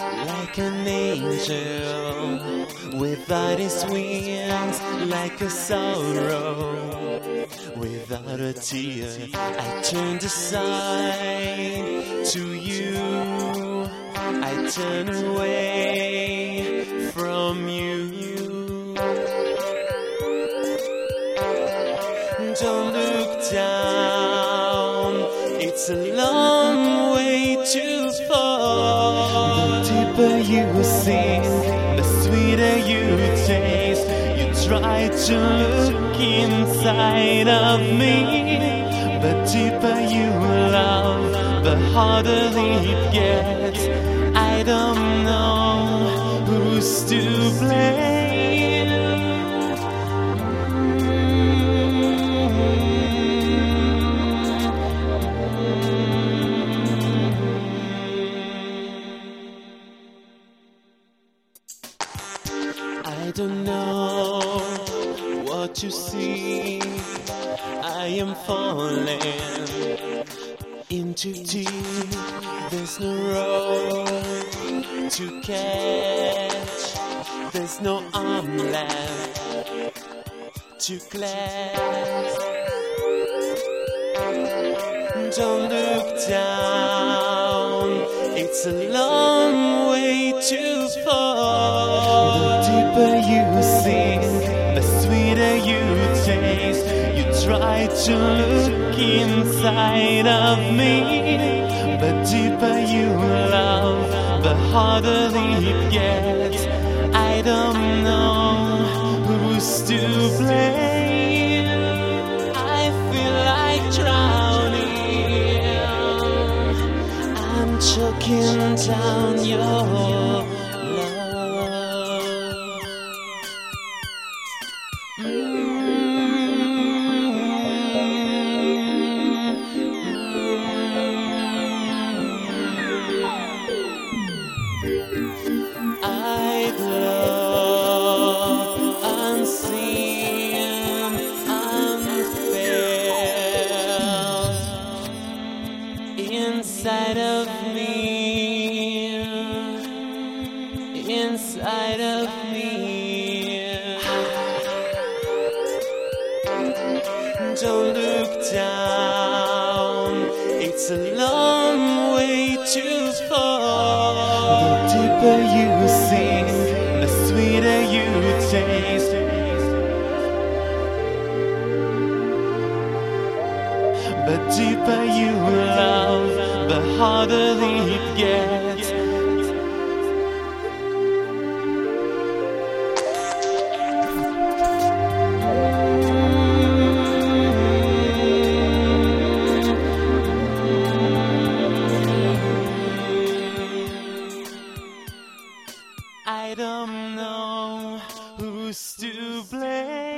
Like an angel without its wings, like a sorrow without a tear. I turned aside to you, I turn away from you. Don't look down, it's a long deeper you sink, the sweeter you taste. You try to look inside of me, but deeper you love, the harder it gets. I don't know who's to blame. Don't know what you see. I am falling into deep. There's no road to catch. There's no arm left to clasp. Don't look down. It's a long way too try to look inside of me, but deeper you love, the harder it gets. I don't know who's to blame. I feel like drowning. I'm choking down your it's a long way. The deeper you sink, the sweeter you taste. But deeper you love, the harder it gets. I don't know who's to blame.